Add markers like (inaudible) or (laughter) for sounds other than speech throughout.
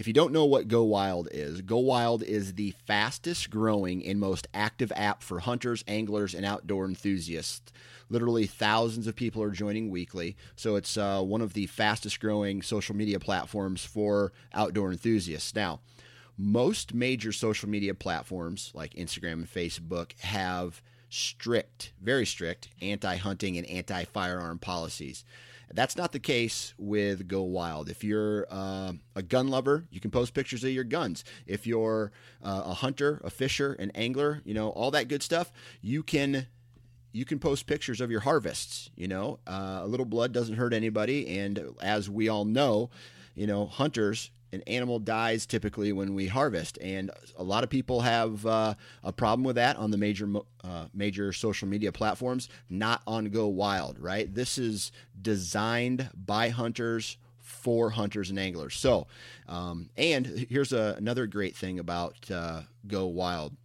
if you don't know what Go Wild is, Go Wild is the fastest growing and most active app for hunters, anglers, and outdoor enthusiasts. Literally thousands of people are joining weekly. So it's uh, one of the fastest growing social media platforms for outdoor enthusiasts. Now, most major social media platforms like Instagram and Facebook have strict, very strict anti hunting and anti firearm policies. That's not the case with Go Wild. If you're uh, a gun lover, you can post pictures of your guns. If you're uh, a hunter, a fisher, an angler, you know all that good stuff, you can you can post pictures of your harvests. You know, uh, a little blood doesn't hurt anybody, and as we all know, you know hunters an animal dies typically when we harvest, and a lot of people have uh, a problem with that on the major uh, major social media platforms. Not on Go Wild, right? This is designed by hunters for hunters and anglers. So, um, and here's a, another great thing about uh, Go Wild.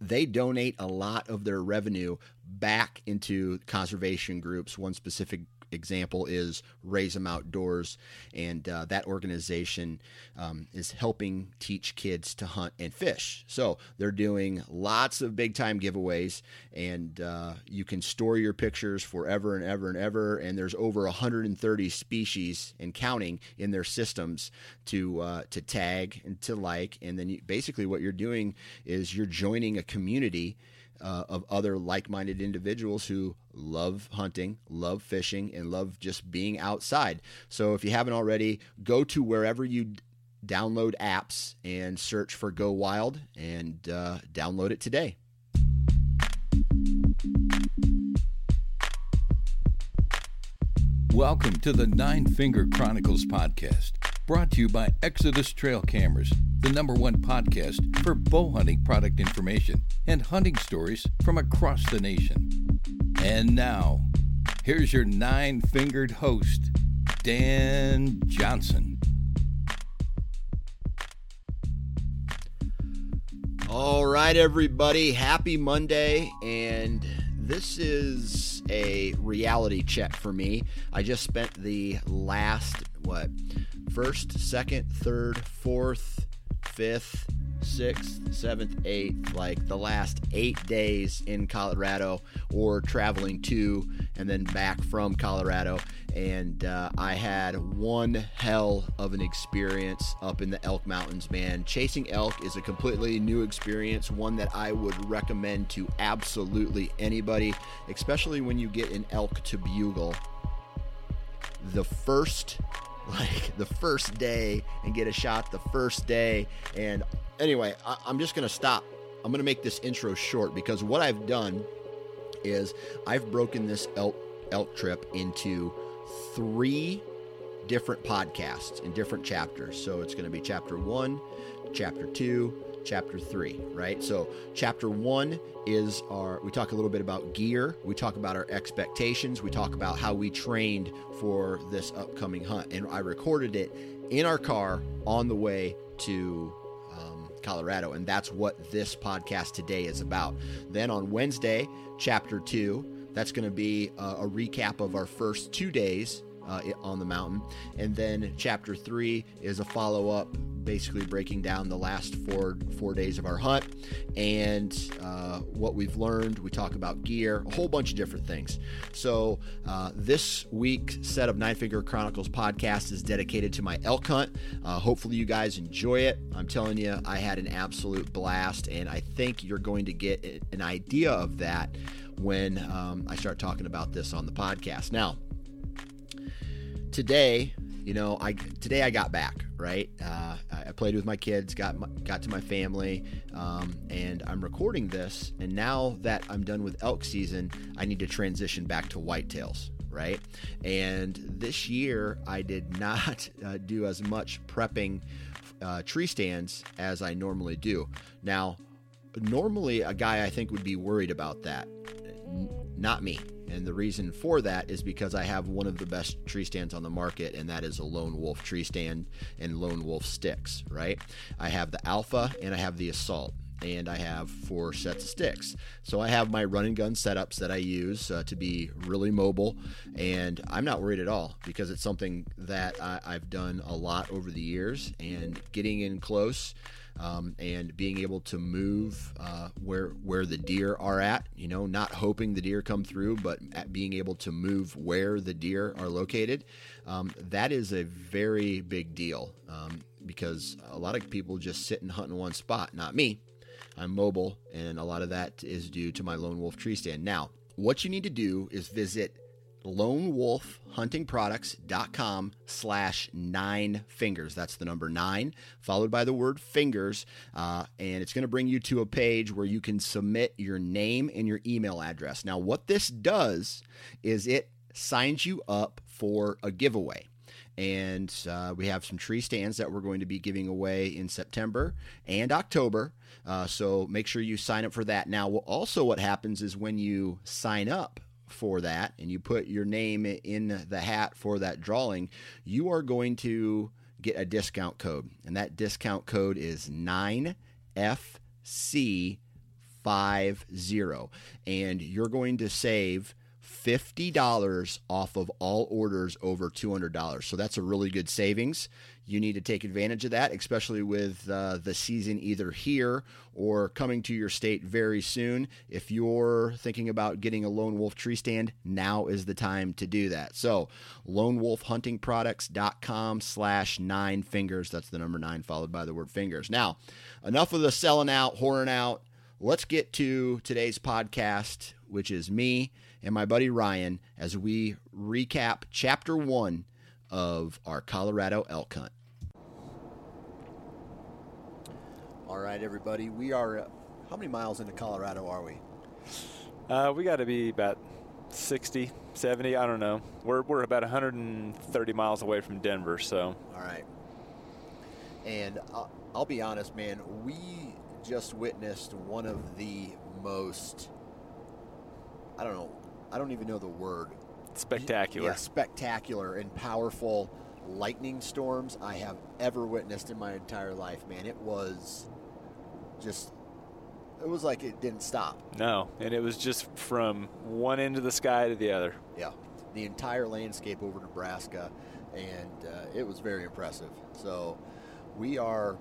They donate a lot of their revenue back into conservation groups. One specific example is Raise Them Outdoors, and uh, that organization um, is helping teach kids to hunt and fish. So they're doing lots of big time giveaways, and uh, you can store your pictures forever and ever and ever. And there's over 130 species and counting in their systems to uh, to tag and to like, and then you, basically what you're doing is you're joining a community uh, of other like minded individuals who love hunting, love fishing, and love just being outside. So if you haven't already, go to wherever you download apps and search for Go Wild and uh, download it today. Welcome to the Nine Finger Chronicles podcast, brought to you by Exodus Trail Cameras, the number one podcast for bow hunting product information and hunting stories from across the nation. And now, here's your nine fingered host, Dan Johnson. All right, everybody. Happy Monday. And this is a reality check for me. I just spent the last, what, first, second, third, fourth, fifth, sixth, seventh, eighth, like the last eight days in Colorado or traveling to and then back from Colorado. And uh, I had one hell of an experience up in the Elk Mountains, man. Chasing elk is a completely new experience, one that I would recommend to absolutely anybody, especially when you get an elk to bugle. The first (laughs) like the first day and get a shot the first day. And anyway, I, am just going to stop. I'm going to make this intro short because what I've done is I've broken this elk elk trip into three different podcasts in different chapters. So it's going to be chapter one, chapter two, chapter three, right? So, chapter one is our, we talk a little bit about gear, we talk about our expectations, we talk about how we trained for this upcoming hunt. And I recorded it in our car on the way to um, Colorado. And that's what this podcast today is about. Then on Wednesday, chapter two, that's going to be a, a recap of our first two days uh, on the mountain. And then chapter three is a follow up basically breaking down the last four four days of our hunt and uh, what we've learned. We talk about gear, a whole bunch of different things. So uh, this week's set of Nine Finger Chronicles podcast is dedicated to my elk hunt. Uh, hopefully, you guys enjoy it. I'm telling you, I had an absolute blast, and I think you're going to get an idea of that when um, I start talking about this on the podcast. Now, today, you know, I today I got back right. Uh, I played with my kids, got my, got to my family, um, and I'm recording this. And now that I'm done with elk season, I need to transition back to whitetails right? And this year, I did (laughs) not uh, do as much prepping uh, tree stands as I normally do. Now, normally, a guy I think would be worried about that. N- not me. And the reason for that is because I have one of the best tree stands on the market, and that is a Lone Wolf tree stand and Lone Wolf sticks, right? I have the Alpha and I have the Assault and I have four sets of sticks. So I have my run and gun setups that I use uh, to be really mobile, and I'm not worried at all because it's something that I, have done a lot over the years, and getting in close. Um, and being able to move uh, where where the deer are at, you know, not hoping the deer come through, but being able to move where the deer are located, um, that is a very big deal um, because a lot of people just sit and hunt in one spot. Not me. I'm mobile, and a lot of that is due to my Lone Wolf tree stand. Now, what you need to do is visit lonewolfhuntingproducts.com slash nine fingers. That's the number nine, followed by the word fingers. Uh, and it's going to bring you to a page where you can submit your name and your email address. Now, what this does is it signs you up for a giveaway and uh, we have some tree stands that we're going to be giving away in September and October. Uh, so make sure you sign up for that. Now, also, what happens is when you sign up for that and you put your name in the hat for that drawing, you are going to get a discount code, and that discount code is 9FC50, and you're going to save $50 off of all orders over $200. So that's a really good savings. You need to take advantage of that, especially with uh, the season either here or coming to your state very soon. If you're thinking about getting a Lone Wolf tree stand, now is the time to do that. So lonewolfhuntingproducts.com slash nine fingers. That's the number nine followed by the word fingers. Now, enough of the selling out, whoring out let's get to today's podcast, which is me and my buddy Ryan, as we recap chapter one of our Colorado elk hunt. All right, everybody, we are. Uh, how many miles into Colorado are we? Uh, we got to be about 60, 70. I don't know. We're we're about 130 miles away from Denver, so. All right. And I'll, I'll be honest, man. We just witnessed one of the most I don't know I don't even know the word. Spectacular. Yeah, spectacular and powerful lightning storms I have ever witnessed in my entire life man. It was just it was like it didn't stop. No and it was just from one end of the sky to the other. Yeah the entire landscape over Nebraska and uh, it was very impressive. So we are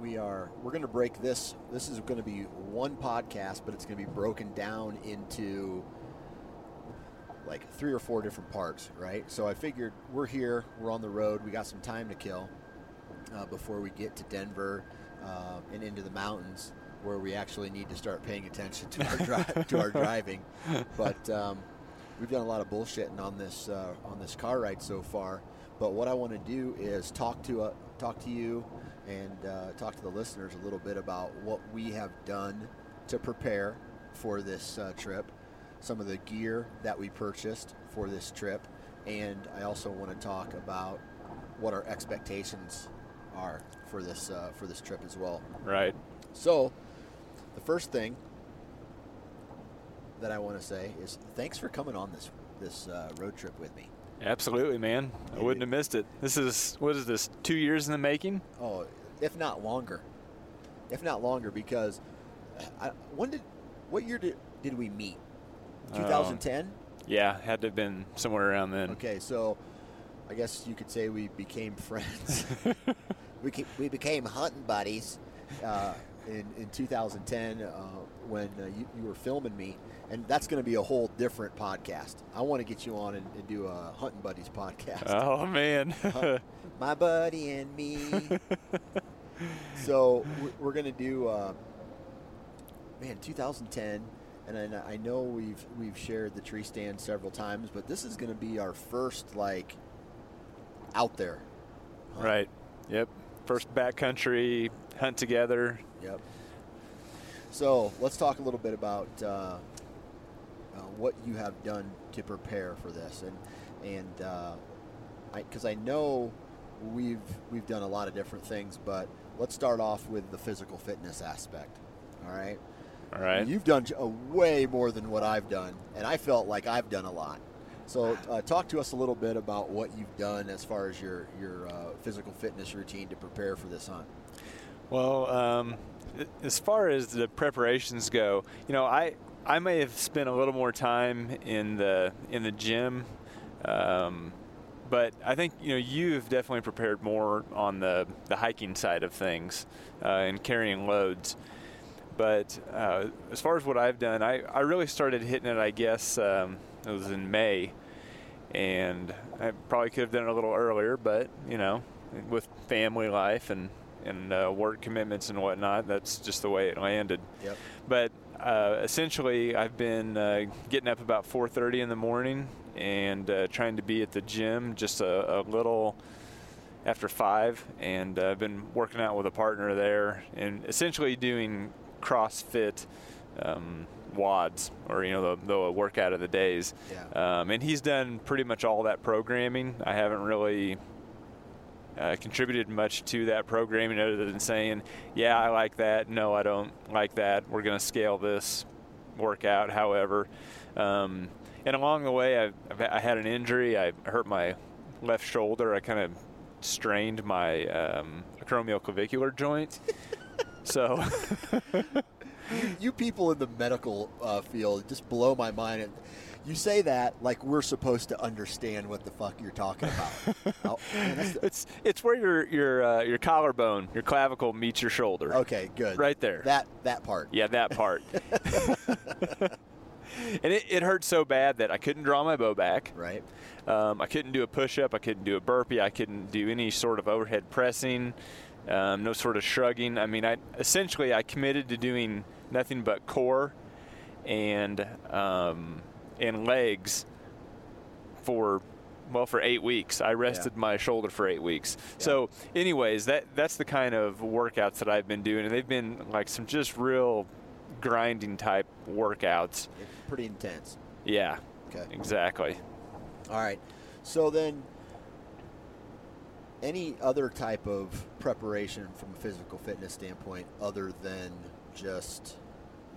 we are we're going to break this this is going to be one podcast but it's going to be broken down into like three or four different parts right? So i figured we're here we're on the road we got some time to kill uh, before we get to denver uh, and into the mountains where we actually need to start paying attention to our, dri- to our (laughs) driving. But um, we've done a lot of bullshitting on this uh, on this car ride so far. But what i want to do is talk to uh, talk to you and uh, talk to the listeners a little bit about what we have done to prepare for this uh, trip, some of the gear that we purchased for this trip, and I also want to talk about what our expectations are for this uh, for this trip as well. Right. So, the first thing that I want to say is thanks for coming on this this uh, road trip with me. Absolutely, man. I wouldn't have missed it. This is what is this? Two years in the making? Oh, if not longer. If not longer, because I, when did what year did did we meet? 2010. yeah, had to have been somewhere around then. Okay, so I guess you could say we became friends. (laughs) we ke- we became hunting buddies uh, in in 2010 uh, when uh, you, you were filming me, and that's going to be a whole different podcast. I want to get you on and, and do a hunting buddies podcast. Oh man. (laughs) My buddy and me. (laughs) so we- we're going to do, uh, man, 2010, and I know we've we've shared the tree stand several times, but this is going to be our first like out there. hunt. right. Yep. First backcountry hunt together. Yep. So let's talk a little bit about uh, uh, what you have done to prepare for this, and and because I, know we've we've done a lot of different things, but let's start off with the physical fitness aspect. All right. All right. You've done a way more than what I've done, and I felt like I've done a lot. So, uh, talk to us a little bit about what you've done as far as your your uh, physical fitness routine to prepare for this hunt. Well, um, as far as the preparations go, you know, I I may have spent a little more time in the in the gym, um, but I think you know you've definitely prepared more on the the hiking side of things uh, and carrying loads. But uh, as far as what I've done, I, I really started hitting it, I guess, um, it was in May. And I probably could have done it a little earlier, but, you know, with family life and, and uh, work commitments and whatnot, that's just the way it landed. Yep. But uh, essentially, I've been uh, getting up about 4:30 in the morning and uh, trying to be at the gym just a, a little after five, and uh, I've been working out with a partner there, and essentially doing CrossFit um, WODs, or you know the, the workout of the days. Yeah. Um, and he's done pretty much all that programming. I haven't really uh, contributed much to that programming other than saying, yeah, I like that. No, I don't like that. We're going to scale this workout, however. Um, and along the way, I've, I've, had an injury. I hurt my left shoulder. I kind of strained my um, acromioclavicular joint. (laughs) so, you people in the medical uh, field just blow my mind. You say that like we're supposed to understand what the fuck you're talking about. (laughs) oh, man, the- it's it's where your your uh, your collarbone, your clavicle meets your shoulder. okay, good. Right there. That that part. Yeah, that part. (laughs) (laughs) and it, it hurt so bad that I couldn't draw my bow back. Right. Um, I couldn't do a push up. I couldn't do a burpee. I couldn't do any sort of overhead pressing. Um, no sort of shrugging. I mean, I essentially I committed to doing nothing but core and um, and legs for well for eight weeks. I rested my shoulder for eight weeks. So, anyways, that that's the kind of workouts that I've been doing, and they've been like some just real grinding type workouts. Pretty intense. Yeah, Okay. exactly. All right. So then, any other type of preparation from a physical fitness standpoint other than just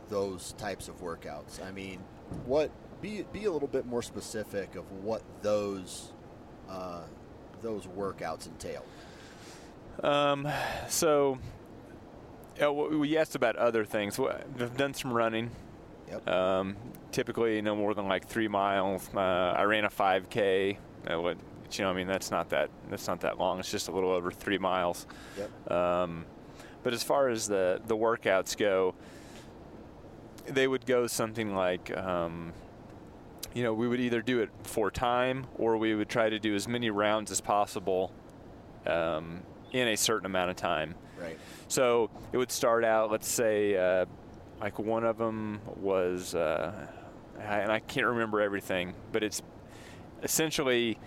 those types of workouts? I mean, what be be a little bit more specific of what those uh, those workouts entail. Um, so, uh, we asked about other things. Well, I've done some running. Yep. Um, typically, no more than like three miles. Uh, I ran a 5K. Uh, what, you know, I mean, that's not that that's not that long. It's just a little over three miles. Yep. Um, but as far as the the workouts go, they would go something like, um, you know, we would either do it for time or we would try to do as many rounds as possible um, in a certain amount of time. Right. So it would start out, let's say, uh, like one of them was, uh, and I can't remember everything, but it's essentially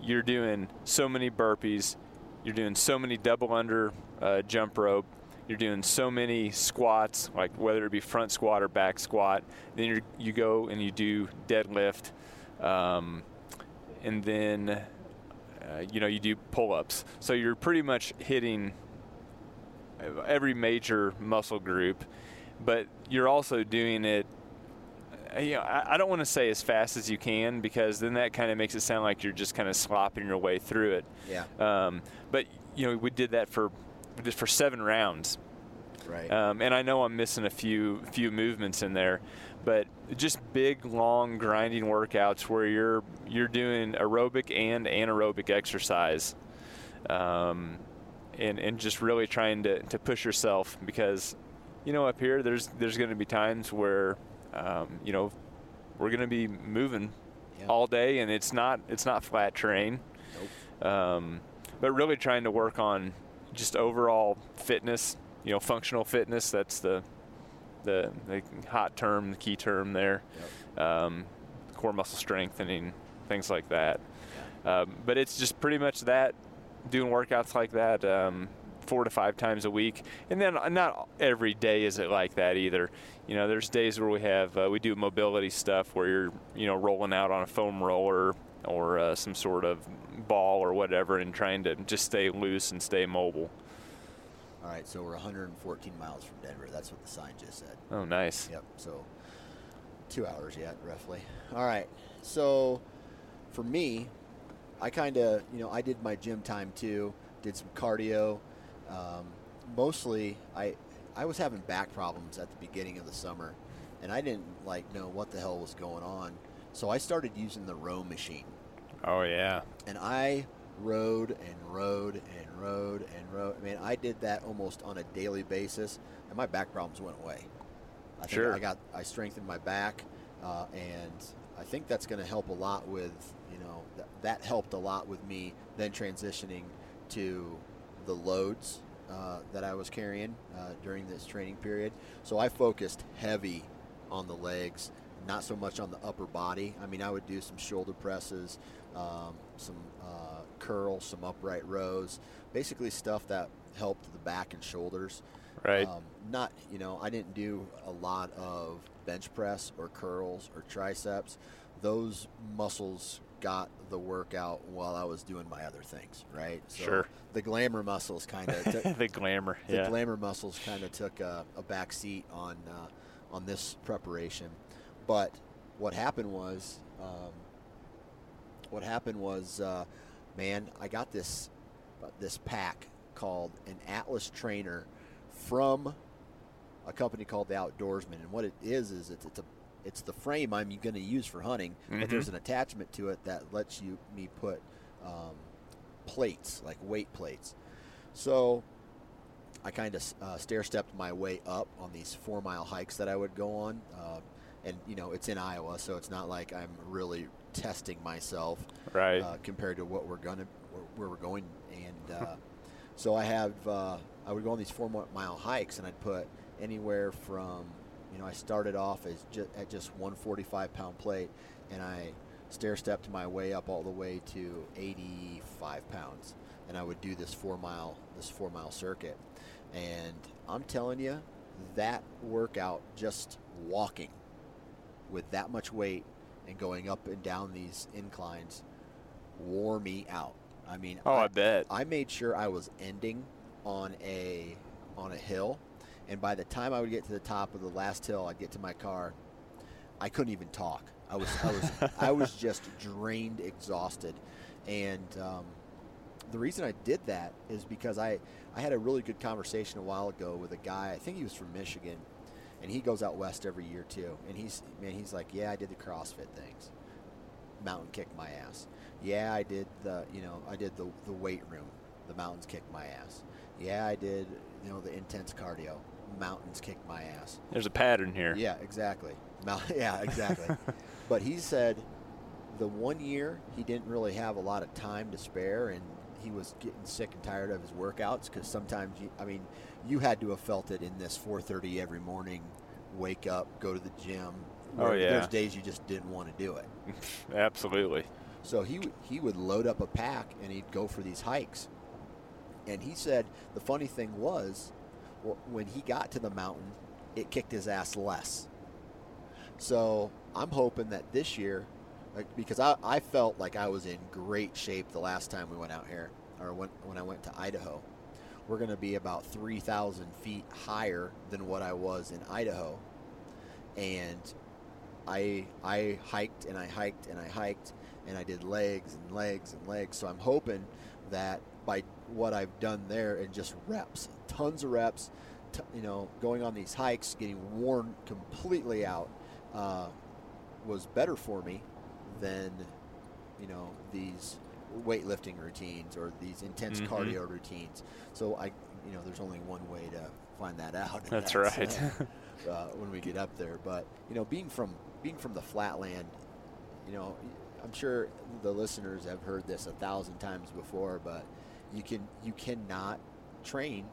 you're doing so many burpees, you're doing so many double under uh, jump rope, you're doing so many squats, like whether it be front squat or back squat. Then you you go and you do deadlift, um, and then uh, you know you do pull-ups. So you're pretty much hitting every major muscle group, but you're also doing it. uh, You know, I, I don't want to say as fast as you can because then that kind of makes it sound like you're just kind of slopping your way through it. Yeah. Um, but you know, we did that for just for seven rounds, Right. um, and I know I'm missing a few few movements in there, but just big, long, grinding workouts where you're you're doing aerobic and anaerobic exercise, um, and and just really trying to, to push yourself because you know up here there's there's going to be times where um, you know we're going to be moving Yeah. all day and it's not it's not flat terrain Nope. um, but really trying to work on just overall fitness you know functional fitness that's the the, the hot term the key term there. Um, core muscle strengthening things like that. Um, but it's just pretty much that doing workouts like that um, four to five times a week. And then uh, not every day is it like that either. You know there's days where we have uh, we do mobility stuff where you're you know rolling out on a foam roller or uh, some sort of ball or whatever and trying to just stay loose and stay mobile All right, so we're 114 miles from Denver. That's what the sign just said. oh nice Yep. So two hours yet, roughly. All right. So for me, I kind of, you know, I did my gym time too. Did some cardio. Um, mostly, I I was having back problems at the beginning of the summer, and I didn't like know what the hell was going on. So I started using the row machine, oh yeah and I rode and rode and rode and rode. I mean, I did that almost on a daily basis, and my back problems went away. I think Sure. I got I strengthened my back, uh, and I think that's going to help a lot with you know th- that helped a lot with me then transitioning to the loads uh, that I was carrying uh, during this training period. So I focused heavy on the legs, not so much on the upper body. I mean, I would do some shoulder presses, um, some uh, curls, some upright rows, basically stuff that helped the back and shoulders. right Um, not, you know, I didn't do a lot of bench press or curls or triceps. Those muscles got the workout while I was doing my other things, right? So Sure. The glamour muscles kind (laughs) of the glamour the yeah glamour muscles kind of took a, a back seat on uh, on this preparation. But what happened was, um, what happened was, uh, man, I got this uh, this pack called an Atlas Trainer from a company called the Outdoorsman, and what it is is it's, it's a it's the frame I'm going to use for hunting, but Mhm. there's an attachment to it that lets you me put um, plates like weight plates. So I kind of uh, stair stepped my way up on these four mile hikes that I would go on. Uh, and, you know, it's in Iowa, so it's not like I'm really testing myself right uh, compared to what we're where, where we're going. And uh, so I have, uh, I would go on these four mile hikes and I'd put anywhere from, you know, I started off as ju- at just 145 pound plate and I stair stepped my way up all the way to 85 pounds. And I would do this four mile, this four mile circuit. And I'm telling you, that workout, just walking with that much weight and going up and down these inclines, wore me out. I mean, oh i bet I made sure I was ending on a on a hill, and by the time I would get to the top of the last hill, I'd get to my car. I couldn't even talk. I was I was I was (laughs) just drained, exhausted, and um, the reason I did that is because I I had a really good conversation a while ago with a guy. I think he was from Michigan, and he goes out west every year too. And he's man, he's like, yeah, I did the CrossFit things. Mountain kicked my ass. Yeah, I did the you know I did the the weight room. The mountains kicked my ass. Yeah, I did you know the intense cardio. Mountains kicked my ass. there's a pattern here Yeah, exactly. Mount, (laughs) yeah, exactly. (laughs) but he said the one year he didn't really have a lot of time to spare, and he was getting sick and tired of his workouts because sometimes you, I mean, you had to have felt it in this 4:30 every morning. Wake up, go to the gym. Oh, yeah. There's days you just didn't want to do it. (laughs) absolutely So he he would load up a pack and he'd go for these hikes. And he said the funny thing was, when he got to the mountain, it kicked his ass less. So I'm hoping that this year, like, because I, I felt like I was in great shape the last time we went out here, or when, when I went to Idaho. We're going to be about 3,000 feet higher than what I was in Idaho. And I I hiked and I hiked and I hiked and I did legs and legs and legs. So I'm hoping that by what I've done there and just reps, tons of reps, t- you know, going on these hikes, getting worn completely out, uh, was better for me than you know these weightlifting routines or these intense Mhm. cardio routines. So I, you know, there's only one way to find that out. and That's right. (laughs) uh, when we get up there. But you know, being from being from the flatland, you know, I'm sure the listeners have heard this a thousand times before. But you can you cannot train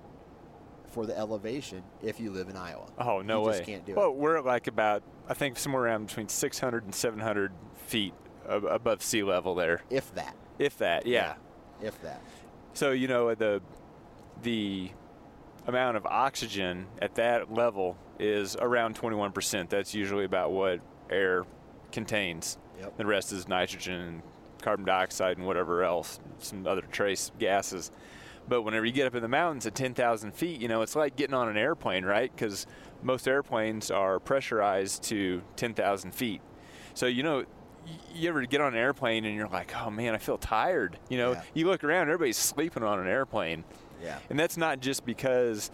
for the elevation if you live in Iowa. Oh no you way! Just can't do well, it. Well, we're like about I think somewhere around between 600 and 700 feet ab- above sea level there, If that. if that. Yeah. If that. So you know the the amount of oxygen at that level is around 21%. That's usually about what air contains. Yep. The rest is nitrogen and carbon dioxide and whatever else, some other trace gases. But whenever you get up in the mountains at 10,000 feet, you know, it's like getting on an airplane, right? Because most airplanes are pressurized to 10,000 feet. So, you know, you ever get on an airplane and you're like, oh man, I feel tired. You know, Yeah. you look around, everybody's sleeping on an airplane. Yeah. And that's not just because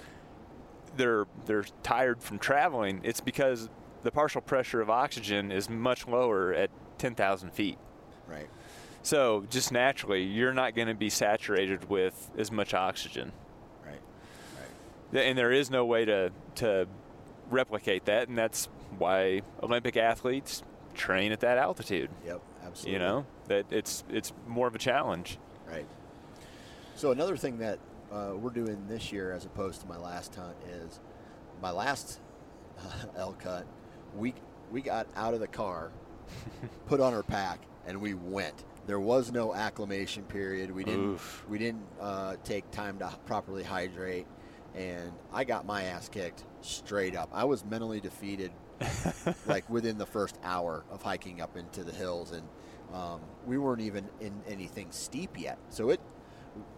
they're they're tired from traveling. It's because the partial pressure of oxygen is much lower at 10,000 feet. Right. So just naturally, you're not going to be saturated with as much oxygen, Right. Th- and there is no way to to replicate that, and that's why Olympic athletes train at that altitude. Yep. Absolutely. You know that it's it's more of a challenge. Right. So another thing that uh, we're doing this year, as opposed to my last hunt, is my last (laughs) elk hunt. We we got out of the car, (laughs) put on our pack, and we went. There was no acclimation period. We didn't Oof. we didn't uh, take time to properly hydrate, and I got my ass kicked straight up. I was mentally defeated (laughs) like within the first hour of hiking up into the hills, and um, we weren't even in anything steep yet. So it,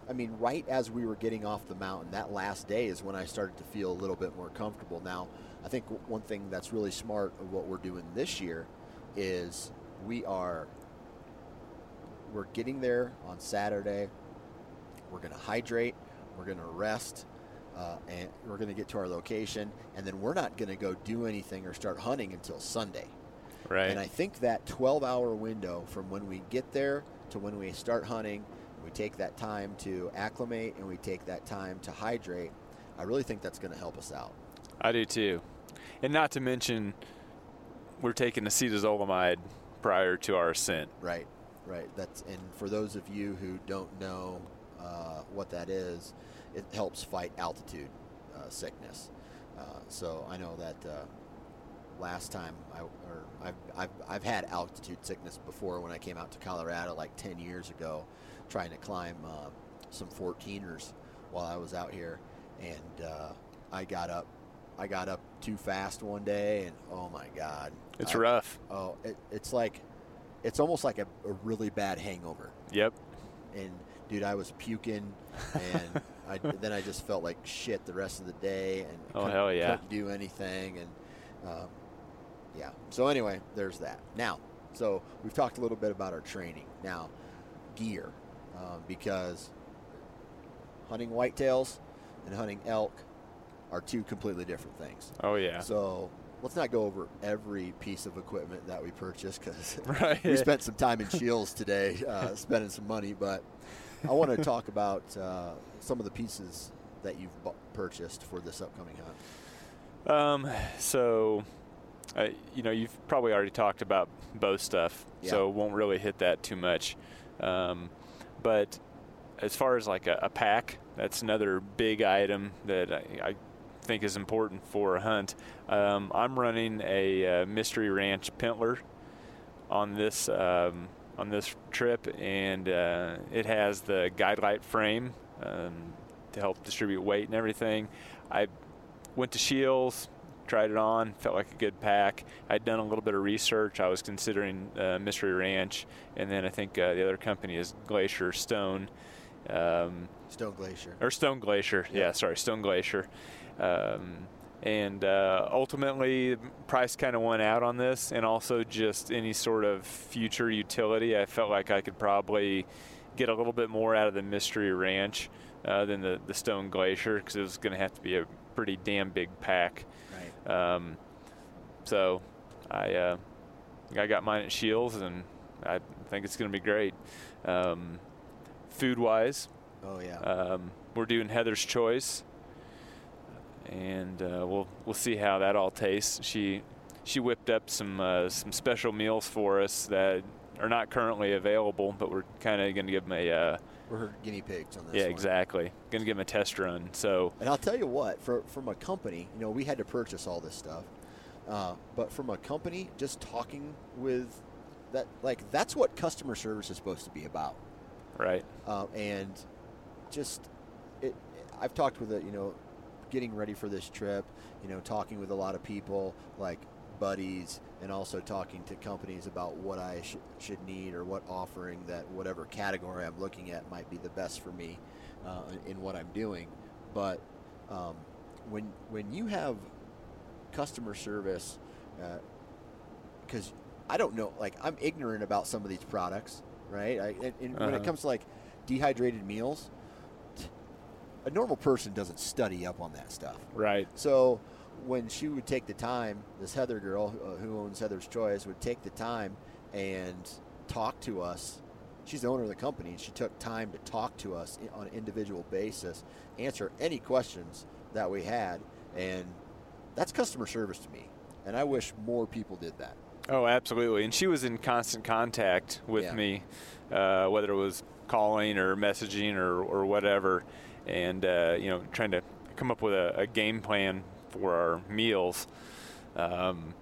I mean, right as we were getting off the mountain, that last day is when I started to feel a little bit more comfortable. Now, I think one thing that's really smart of what we're doing this year is we are we're getting there on Saturday. We're going to hydrate. We're going to rest. Uh, and we're going to get to our location, and then we're not going to go do anything or start hunting until Sunday. Right. And I think that 12 hour window from when we get there to when we start hunting, we take that time to acclimate and we take that time to hydrate. I really think that's going to help us out. I do too. And not to mention, we're taking acetazolamide prior to our ascent. Right, right. That's and for those of you who don't know uh, what that is, it helps fight altitude uh, sickness. Uh, so I know that uh, last time I or I've, I've I've had altitude sickness before when I came out to Colorado like 10 years ago, trying to climb uh, some 14ers while I was out here, and uh, I got up. I got up too fast one day, and oh my God! It's I- rough. Oh, it, it's like, it's almost like a, a really bad hangover. Yep. And dude, I was puking, and I, (laughs) then I just felt like shit the rest of the day, and Oh, couldn't, hell yeah. couldn't do anything, and um, yeah. So anyway, there's that. Now, so we've talked a little bit about our training. Now, gear, um, because hunting whitetails and hunting elk are two completely different things. Oh yeah. So let's not go over every piece of equipment that we purchased because (laughs) (laughs) Right. we spent some time in Scheels today, uh, (laughs) spending some money. But I want to talk about uh, some of the pieces that you've bu- purchased for this upcoming hunt. Um, so, uh, you know, you've probably already talked about bow stuff, Yeah. so won't really hit that too much. Um, but as far as like a, a pack, that's another big item that I, I think is important for a hunt. Um, I'm running a uh, Mystery Ranch Pintler on this um, on this trip, and uh, it has the guide light frame um, to help distribute weight and everything. I went to Scheels, tried it on, felt like a good pack. I'd done a little bit of research. I was considering uh, Mystery Ranch, and then I think uh, the other company is Glacier Stone, um, Stone Glacier. or Stone Glacier. Yeah. Yeah, sorry, Stone Glacier. Um, and uh, ultimately, price kind of went out on this, and also just any sort of future utility. I felt like I could probably get a little bit more out of the Mystery Ranch uh, than the, the Stone Glacier because it was going to have to be a pretty damn big pack. Right. Um, so I uh, I got mine at Scheels, and I think it's going to be great. Um, food wise. Oh yeah. Um, we're doing Heather's Choice, and uh, we'll we'll see how that all tastes. She she whipped up some uh, some special meals for us that are not currently available, but we're kind of going to give them a uh, We're her guinea pigs on this. yeah one. exactly going to give them a test run. So And I'll tell you what, for, from a company, you know, we had to purchase all this stuff. Uh, but from a company, just talking with that, like, that's what customer service is supposed to be about. right, Uh, and just, it, I've talked with, a, you know, getting ready for this trip, you know, talking with a lot of people, like buddies, and also talking to companies about what I sh- should need or what offering that whatever category I'm looking at might be the best for me uh, in, in what I'm doing. But um, when when you have customer service, because I don't know, like I'm ignorant about some of these products, right? I, and, and when it Uh-huh. comes to like dehydrated meals, a normal person doesn't study up on that stuff. right, So when she would take the time, this Heather girl uh, who owns Heather's Choice would take the time and talk to us. She's the owner of the company, and she took time to talk to us on an individual basis, answer any questions that we had, and that's customer service to me. And I wish more people did that. Oh, absolutely. And she was in constant contact with Yeah. me, uh, whether it was calling or messaging or, or whatever, and uh, you know, trying to come up with a, a game plan for our meals. Um,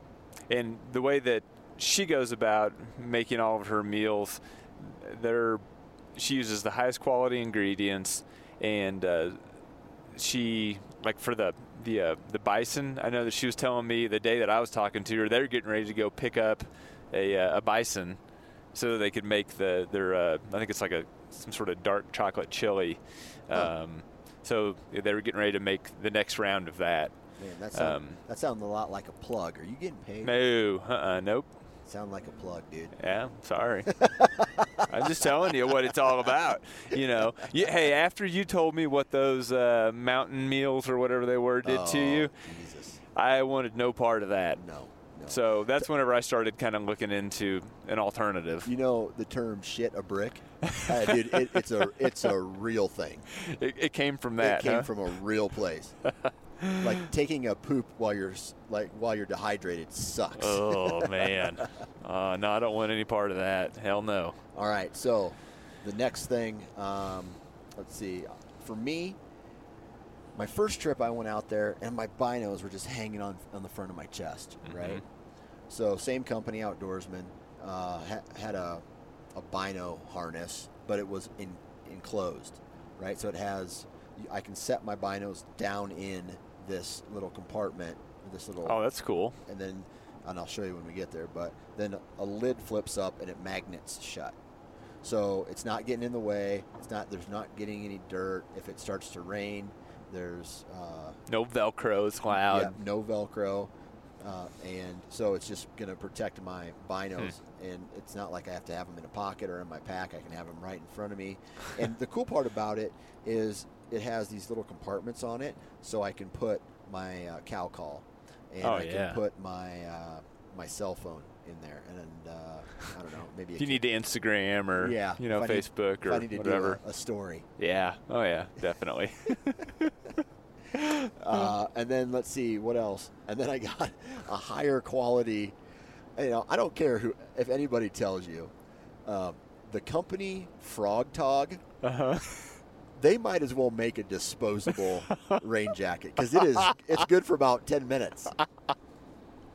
and the way that she goes about making all of her meals, they're she uses the highest quality ingredients, and uh, she like for the the uh, the bison. I know that she was telling me the day that I was talking to her, they're getting ready to go pick up a, uh, a bison so that they could make the their uh, I think it's like a some sort of dark chocolate chili. Um, so they were getting ready to make the next round of that. Man, that sound, Um, that sounds a lot like a plug. Are you getting paid? No, uh-uh, nope. Sound like a plug, dude. Yeah, sorry. (laughs) I'm just telling you what it's all about. You know, you, hey, after you told me what those uh, mountain meals or whatever they were did to Oh, you, Jesus. I wanted no part of that. No. So that's whenever I started kind of looking into an alternative. You know the term "shit a brick," uh, dude. It, it's a it's a real thing. It, it came from that. it came huh? from a real place. (laughs) like taking a poop while you're like while you're dehydrated sucks. oh (laughs) man, uh, no, I don't want any part of that. Hell no. All right, so the next thing, um, let's see. For me, my first trip, I went out there and my binos were just hanging on on the front of my chest, right? So same company, Outdoorsman, uh, ha- had a a bino harness, but it was in enclosed, right? So it has, I can set my binos down in this little compartment, this little Oh, that's cool. and then and I'll show you when we get there. But then a lid flips up and it magnets shut, so it's not getting in the way. It's not there's not getting any dirt. If it starts to rain, there's uh, No Velcro. Loud. yeah, no Velcro, uh, and so it's just going to protect my binos. And it's not like I have to have them in a pocket or in my pack. I can have them right in front of me. and the cool part about it is it has these little compartments on it, so I can put my uh, cow call, and Oh, I can put my uh, my cell phone in there, and uh, I don't know, maybe If you need to Instagram or yeah, you know if I need- Facebook if or I need to whatever. do a, a story. Yeah. Oh yeah, definitely. (laughs) (laughs) (laughs) Uh, and then let's see what else. And then I got (laughs) a higher quality. You know, I don't care who if anybody tells you, um, the company Frog Tog, uh-huh. (laughs) they might as well make a disposable rain jacket because it is it's good for about ten minutes.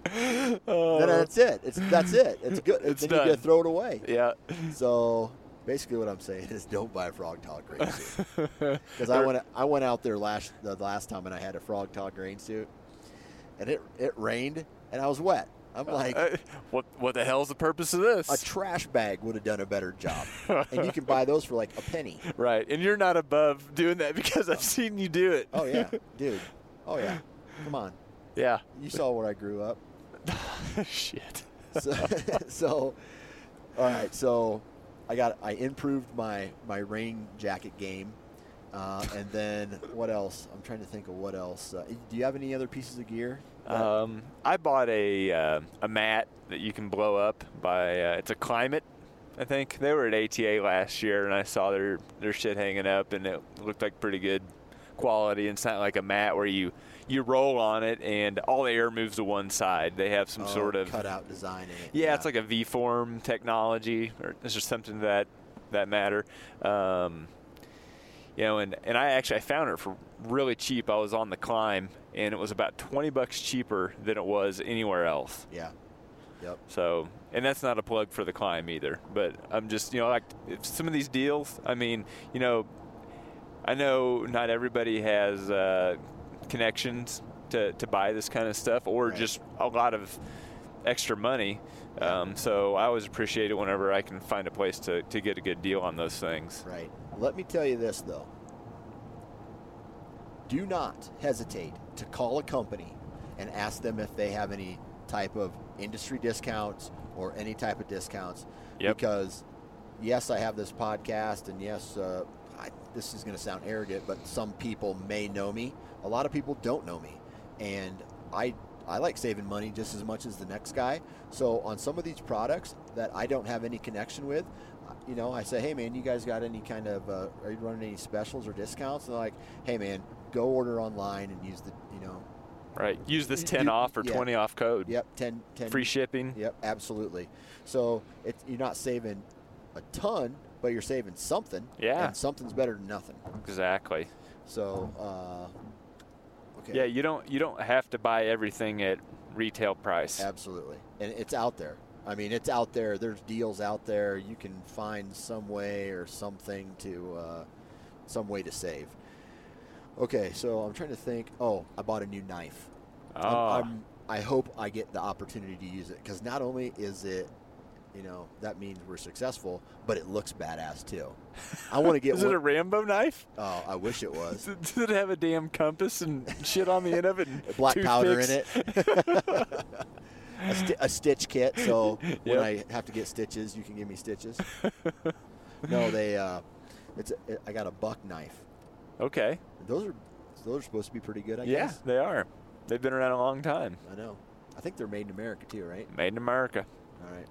Then that's it. It's that's it. It's good. Uh, It's then you done. get throw it away. yeah. So basically, what I'm saying is, don't buy a Frog Tog rain suit (laughs) because I went I went out there last the last time and I had a Frog Tog rain suit, and it it rained and I was wet. I'm like. Uh, what what the hell's the purpose of this? A trash bag would have done a better job, (laughs) and you can buy those for like a penny. right, and you're not above doing that because I've seen you do it. Oh yeah, (laughs) dude. Oh yeah. Come on. yeah. You saw where I grew up. Shit. So, so all right. So I got I improved my my rain jacket game, uh, and then what else? I'm trying to think of what else. Uh, do you have any other pieces of gear? Um, I bought a uh, a mat that you can blow up by. Uh, it's a Klymit I think they were at ATA last year, and I saw their their shit hanging up, and it looked like pretty good quality. And it's not like a mat where you you roll on it and all the air moves to one side. They have some Oh, sort of cutout design in it. yeah, it's like a V-form technology, or it's just something that that matter. Um, you know, and, and I actually I found it for really cheap. I was on the Clymb, and it was about twenty bucks cheaper than it was anywhere else. yeah. Yep. So, and that's not a plug for the Clymb either. But I'm just, you know, like if some of these deals. I mean, you know, I know not everybody has uh, connections to, to buy this kind of stuff, or Right. just a lot of extra money. Um, so I always appreciate it whenever I can find a place to, to get a good deal on those things. Right. Let me tell you this though. Do not hesitate to call a company and ask them if they have any type of industry discounts or any type of discounts. Yep. Because, yes, I have this podcast, and yes, uh, I, this is going to sound arrogant, but some people may know me. A lot of people don't know me, and I I like saving money just as much as the next guy. So on some of these products that I don't have any connection with, you know, I say, hey man, you guys got any kind of, uh, are you running any specials or discounts? And they're like, hey man, go order online and use the, you know, Right. Use this 10 you- off or yeah. 20 off code. yep, 10, 10 Free shipping. Yep, absolutely. So it, you're not saving a ton, but you're saving something. Yeah. And something's better than nothing. Exactly. So, uh, okay. Yeah, you don't you don't have to buy everything at retail price. Absolutely. And it's out there. I mean, it's out there. There's deals out there. You can find some way or something to, uh, some way to save. Okay, so I'm trying to think. Oh, I bought a new knife. I'm- Oh. I'm, I hope I get the opportunity to use it because not only is it, you know, that means we're successful, but it looks badass too. I want to get (laughs) Is one. it a Rambo knife? oh, I wish it was. (laughs) Does it have a damn compass and shit on the end of it? and (laughs) Black powder in it. a, sti- a stitch kit, so when I have to get stitches, you can give me stitches. no, they. Uh, it's. A, I got a buck knife. Okay. Those are those are supposed to be pretty good. I guess. yeah, guess. they are. They've been around a long time. I know. I think they're made in America too, right? Made in America. All right.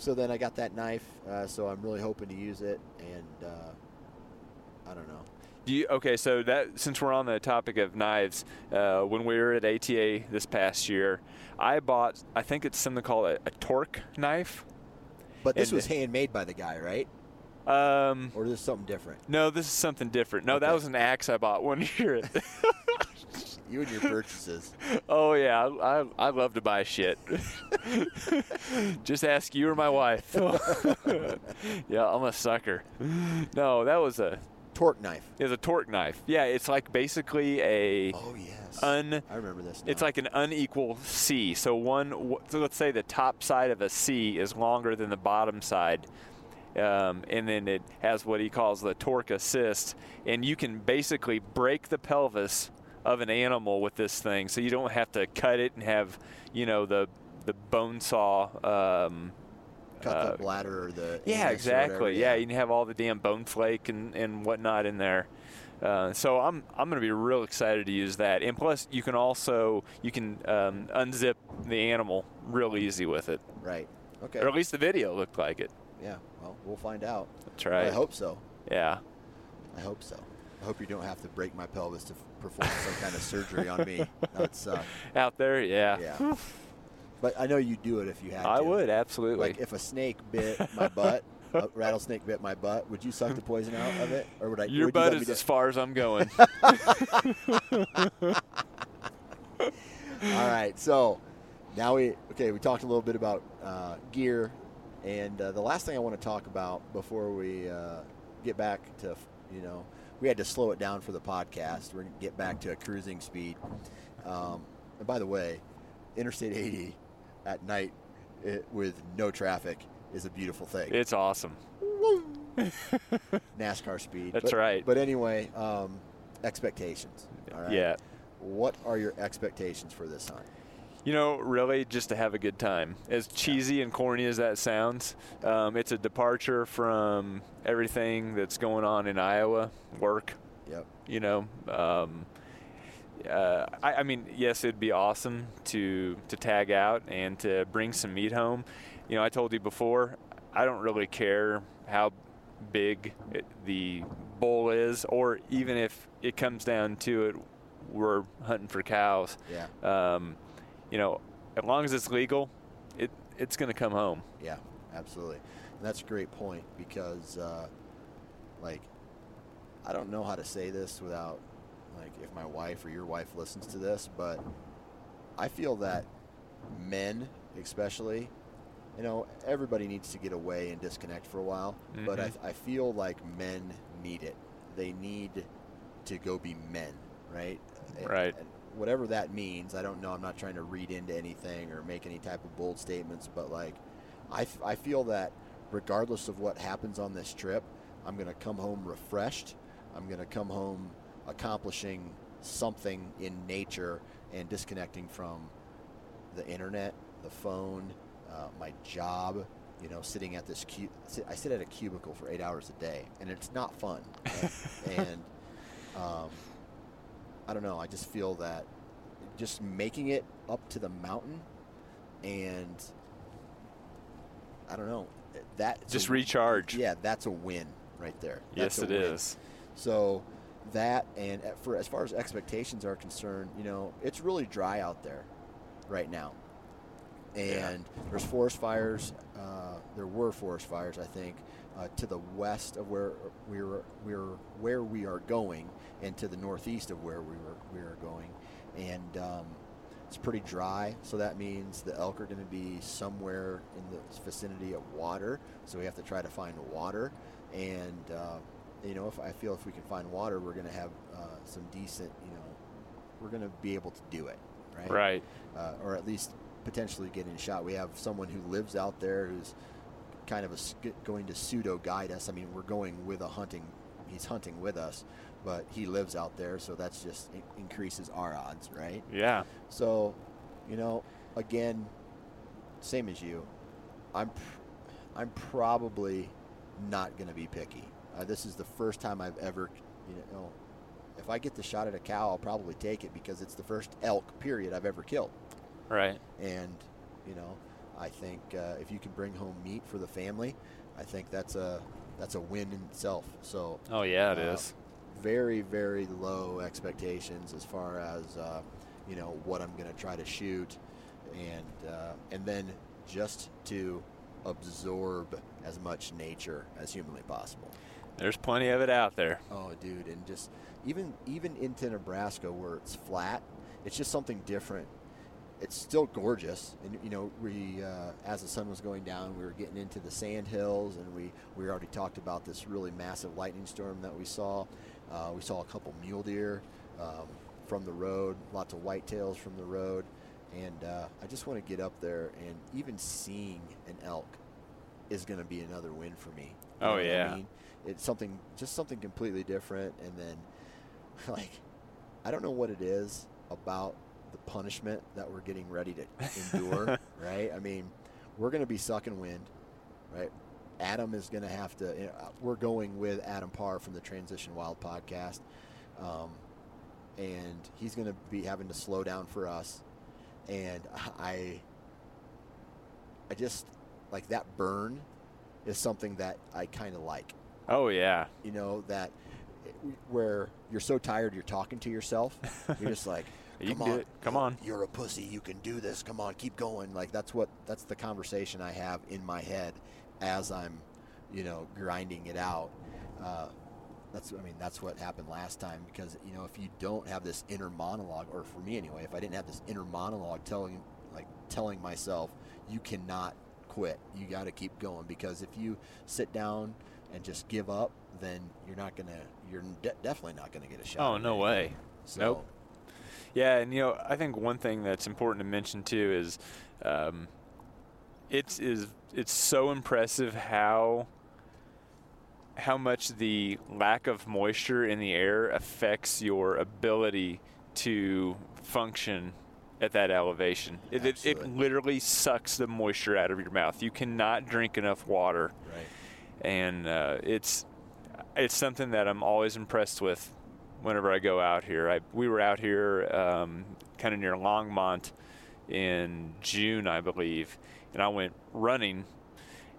So then I got that knife, uh, so I'm really hoping to use it, and uh, I don't know. Do you, okay, so that since we're on the topic of knives, uh, when we were at ATA this past year, I bought I think it's something called a, a torque knife. But this And- was handmade by the guy, right? Um, Or is this something different? no, this is something different. No, that was an axe I bought one (laughs) year. You and your purchases. (laughs) oh yeah, I, I, I love to buy shit. (laughs) Just ask you or my wife. (laughs) yeah, I'm a sucker. No, that was a Torque knife. it was a torque knife. Yeah, it's like basically a Oh yes. un I remember this. It's like an unequal C. So one, so let's say the top side of a C is longer than the bottom side, um, and then it has what he calls the torque assist, and you can basically break the pelvis of an animal with this thing. So you don't have to cut it and have, you know, the the bone saw. Um, cut uh, the bladder or the. yeah, exactly. whatever, Yeah, you can have all the damn bone flake and, and whatnot in there. Uh, so I'm I'm going to be real excited to use that. And plus, you can also you can um, unzip the animal real easy with it. Right. Okay. Or at least the video looked like it. Yeah. Well, we'll find out. That's right. I hope so. Yeah. I hope so. I hope you don't have to break my pelvis to f- perform some kind of surgery on me. (laughs) That's uh, Out there, yeah. yeah. But I know you'd do it if you had to I to. would absolutely. Like if a snake bit my butt, a (laughs) rattlesnake bit my butt, would you suck the poison out of it, or would I? Your would butt me is as far as I'm going. (laughs) All right, so now we okay. We talked a little bit about uh, gear, and uh, the last thing I want to talk about before we uh, get back to you know we had to slow it down for the podcast. We're gonna get back to a cruising speed. Um, and by the way, Interstate 80 at night it, with no traffic is a beautiful thing. it's awesome. (laughs) NASCAR speed. That's But- right. But anyway, um, expectations. All right. Yeah. What are your expectations for this hunt? You know, really, just to have a good time. As cheesy and corny as that sounds, um, it's a departure from everything that's going on in Iowa, work. Yep. You know, um, uh, I, I mean, yes, it'd be awesome to to tag out and to bring some meat home. You know, I told you before, I don't really care how big it, the bull is, or even if it comes down to it, we're hunting for cows. Yeah. Um, you know, as long as it's legal, it it's going to come home. Yeah, absolutely. And that's a great point because, uh, like, I don't know how to say this without, like, if my wife or your wife listens to this, but I feel that men, especially, you know, everybody needs to get away and disconnect for a while, but I, Mhm. I feel like men need it. They need to go be men, right? Right. and whatever that means, I don't know. I'm not trying to read into anything or make any type of bold statements, but like, I, f- I feel that regardless of what happens on this trip, I'm going to come home refreshed. I'm going to come home accomplishing something in nature and disconnecting from the internet, the phone, uh, my job. You know, sitting at this cu- sit- I sit at a cubicle for eight hours a day, and it's not fun. right? (laughs) and um, I don't know. I just feel that just making it up to the mountain, and I don't know that Just recharge. Yeah, that's a win right there. Yes, That's it win. is. So that and for as far as expectations are concerned, you know, it's really dry out there right now. And there's forest fires. Uh, there were forest fires, I think, uh, to the west of where we were, we were, where we are going, and to the northeast of where we were, we are going, and um, it's pretty dry. So that means the elk are going to be somewhere in the vicinity of water. So we have to try to find water, and uh, you know, if I feel if we can find water, we're going to have uh, some decent, you know, we're going to be able to do it, right? Right. uh, or at least potentially getting shot. We have someone who lives out there who's kind of a, going to pseudo guide us. I mean, we're going with a hunting. He's hunting with us, but he lives out there, so that's just in- increases our odds, right? Yeah. So, you know, again, same as you, I'm pr- I'm probably not going to be picky. Uh, this is the first time I've ever, you know, if I get the shot at a cow, I'll probably take it because it's the first elk period I've ever killed. Right. And, you know, I think uh, if you can bring home meat for the family, I think that's a that's a win in itself. So Oh yeah, it uh, is. very very low expectations as far as uh, you know what I'm going to try to shoot, and uh, and then just to absorb as much nature as humanly possible. There's plenty of it out there. Oh, dude, and just even even into Nebraska where it's flat, it's just something different. It's still gorgeous, and you know, we uh, as the sun was going down, we were getting into the sand hills, and we we already talked about this really massive lightning storm that we saw. Uh, we saw a couple mule deer um, from the road, lots of whitetails from the road, and uh, I just want to get up there and even seeing an elk is going to be another win for me. You Oh, what I yeah. mean? it's something just something completely different and then (laughs) like i don't know what it is about the punishment that we're getting ready to endure (laughs) right? I mean we're going to be sucking wind right? Adam is going to have to you know, we're going with adam parr from the transition wild podcast um, and he's going to be having to slow down for us. And (laughs) i i just like that burn is something that i kind of like. Oh yeah. you know that where you're so tired you're talking to yourself you're just like (laughs) You come can do on it. Come on." you're a pussy you can do this come on keep going like that's what that's the conversation i have in my head as i'm you know grinding it out uh, that's i mean that's what happened last time because you know if you don't have this inner monologue or for me anyway if i didn't have this inner monologue telling like telling myself you cannot quit you got to keep going because if you sit down and just give up then you're not gonna you're de- definitely not gonna get a shot Oh no way. so Nope. Yeah, and you know, I think one thing that's important to mention too is um, it's is it's so impressive how how much the lack of moisture in the air affects your ability to function at that elevation. It, it, it literally sucks the moisture out of your mouth. You cannot drink enough water, right and uh, it's it's something that I'm always impressed with whenever I go out here. I, we were out here um, kind of near Longmont in June, I believe, and I went running,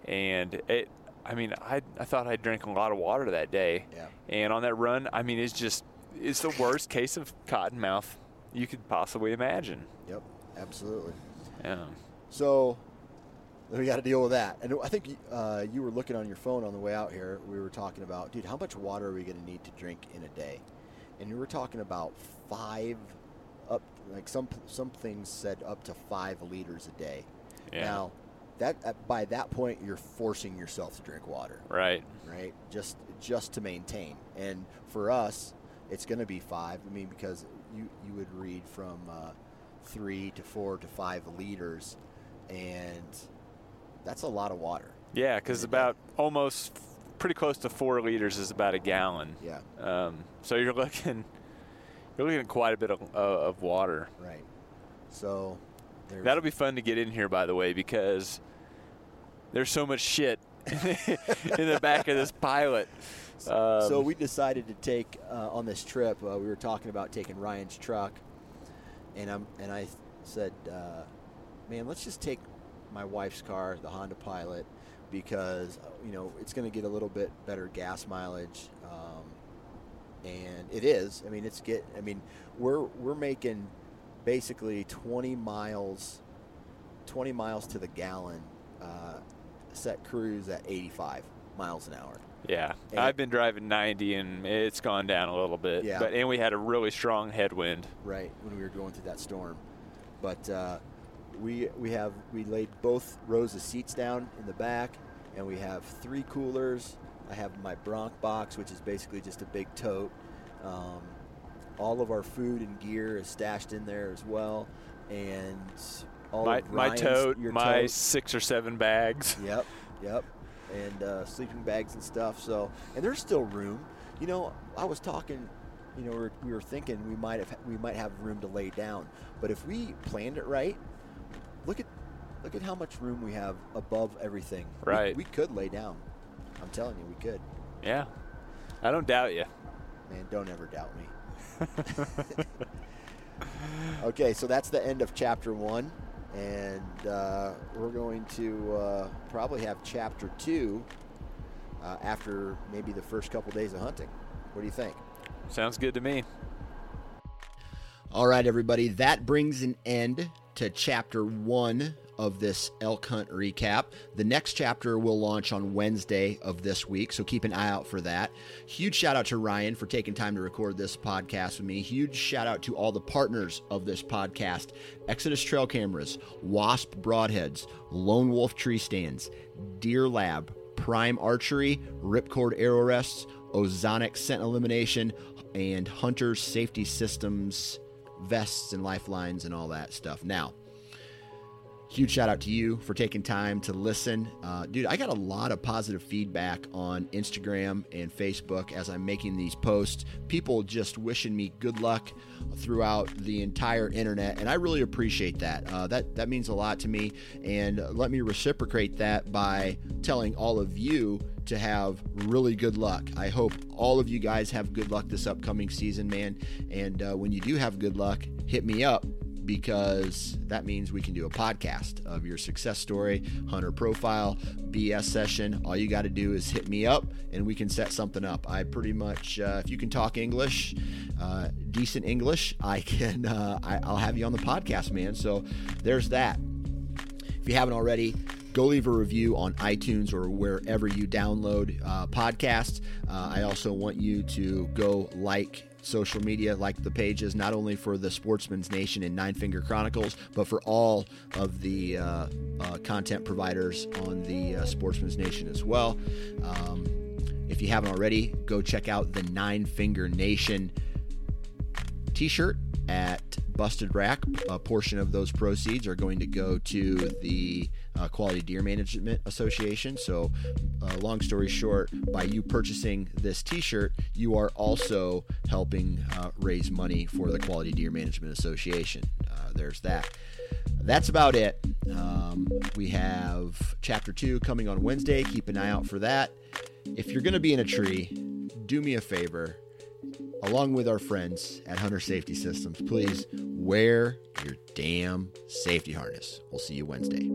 and it. I mean, I I thought I drank a lot of water that day, Yeah. and on that run, I mean, it's just it's the worst case of cotton mouth you could possibly imagine. Yep. Absolutely. Yeah. So we got to deal with that. And I think uh, you were looking on your phone on the way out here. We were talking about, dude, how much water are we going to need to drink in a day? And we were talking about five, up like some some things said up to five liters a day. Yeah. Now, that by that point, you're forcing yourself to drink water, Right. right? Just just to maintain. And for us, it's going to be five. I mean, because you you would read from uh, three to four to five liters, and that's a lot of water. Yeah, because about almost pretty close to four liters is about a gallon. Yeah, Um, so you're (laughs) looking you're looking at quite a bit of, uh, of water. right. So there's, That'll be fun to get in here, by the way, because there's so much shit (laughs) in the back of this pilot. Um, so we decided to take uh, on this trip. Uh, we were talking about taking Ryan's truck, and I'm and I said, uh, "Man, let's just take my wife's car, the Honda Pilot, because you know it's going to get a little bit better gas mileage." Um, and it is. I mean, it's get. I mean, we're we're making basically 20 miles, 20 miles to the gallon. Uh, set cruise at 85 miles an hour. yeah, and- I've been driving 90 and it's gone down a little bit. Yeah. But and we had a really strong headwind. right when we were going through that storm. But uh, we we have we laid both rows of seats down in the back, and we have three coolers. I have my Bronc box, which is basically just a big tote. Um, all of our food and gear is stashed in there as well, and all my of my tote, your my tote. six or seven bags. (laughs) Yep, yep, and uh, sleeping bags and stuff. So, and there's still room. You know, I was talking. You know, we were, we were thinking we might have we might have room to lay down, but if we planned it right, look at look at how much room we have above everything. We- Right. we, could lay down. I'm telling you, we could. Yeah, I don't doubt you. Man, don't ever doubt me. (laughs) okay, so that's the end of chapter one, and uh, we're going to uh, probably have chapter two uh, after maybe the first couple days of hunting. What do you think? Sounds good to me. All right, everybody, that brings an end to chapter one of this elk hunt recap. The next chapter will launch on Wednesday of this week, so keep an eye out for that. Huge shout out to Ryan for taking time to record this podcast with me. Huge shout out to all the partners of this podcast Exodus Trail Cameras, Wasp Broadheads, Lone Wolf Tree Stands, Deer Lab, Prime Archery, Ripcord Arrow Rests, Ozonic Scent Elimination, and Hunter's Safety Systems vests and lifelines and all that stuff. Now, huge shout out to you for taking time to listen. Uh, dude, I got a lot of positive feedback on Instagram and Facebook as I'm making these posts. People just wishing me good luck throughout the entire internet, and I really appreciate that. Uh, that that means a lot to me, and let me reciprocate that by telling all of you to have really good luck. I hope all of you guys have good luck this upcoming season, man. And uh, when you do have good luck, hit me up because that means we can do a podcast of your success story, hunter profile, BS session. All you got to do is hit me up and we can set something up. I pretty much, uh, if you can talk English, uh, decent English, I can, uh, I, I'll have you on the podcast, man. So there's that. If you haven't already, go leave a review on iTunes or wherever you download uh, podcasts. Uh, I also want you to go like social media, like the pages, not only for the Sportsman's Nation and Nine Finger Chronicles, but for all of the uh, uh, content providers on the uh, Sportsman's Nation as well. Um, if you haven't already, go check out the Nine Finger Nation t shirt at Busted Rack. A portion of those proceeds are going to go to the uh, Quality Deer Management Association. So, uh, long story short, by you purchasing this t shirt, you are also helping uh, raise money for the Quality Deer Management Association. Uh, there's that. That's about it. Um, we have chapter two coming on Wednesday. Keep an eye out for that. If you're going to be in a tree, do me a favor along with our friends at Hunter Safety Systems, please wear your damn safety harness. We'll see you Wednesday.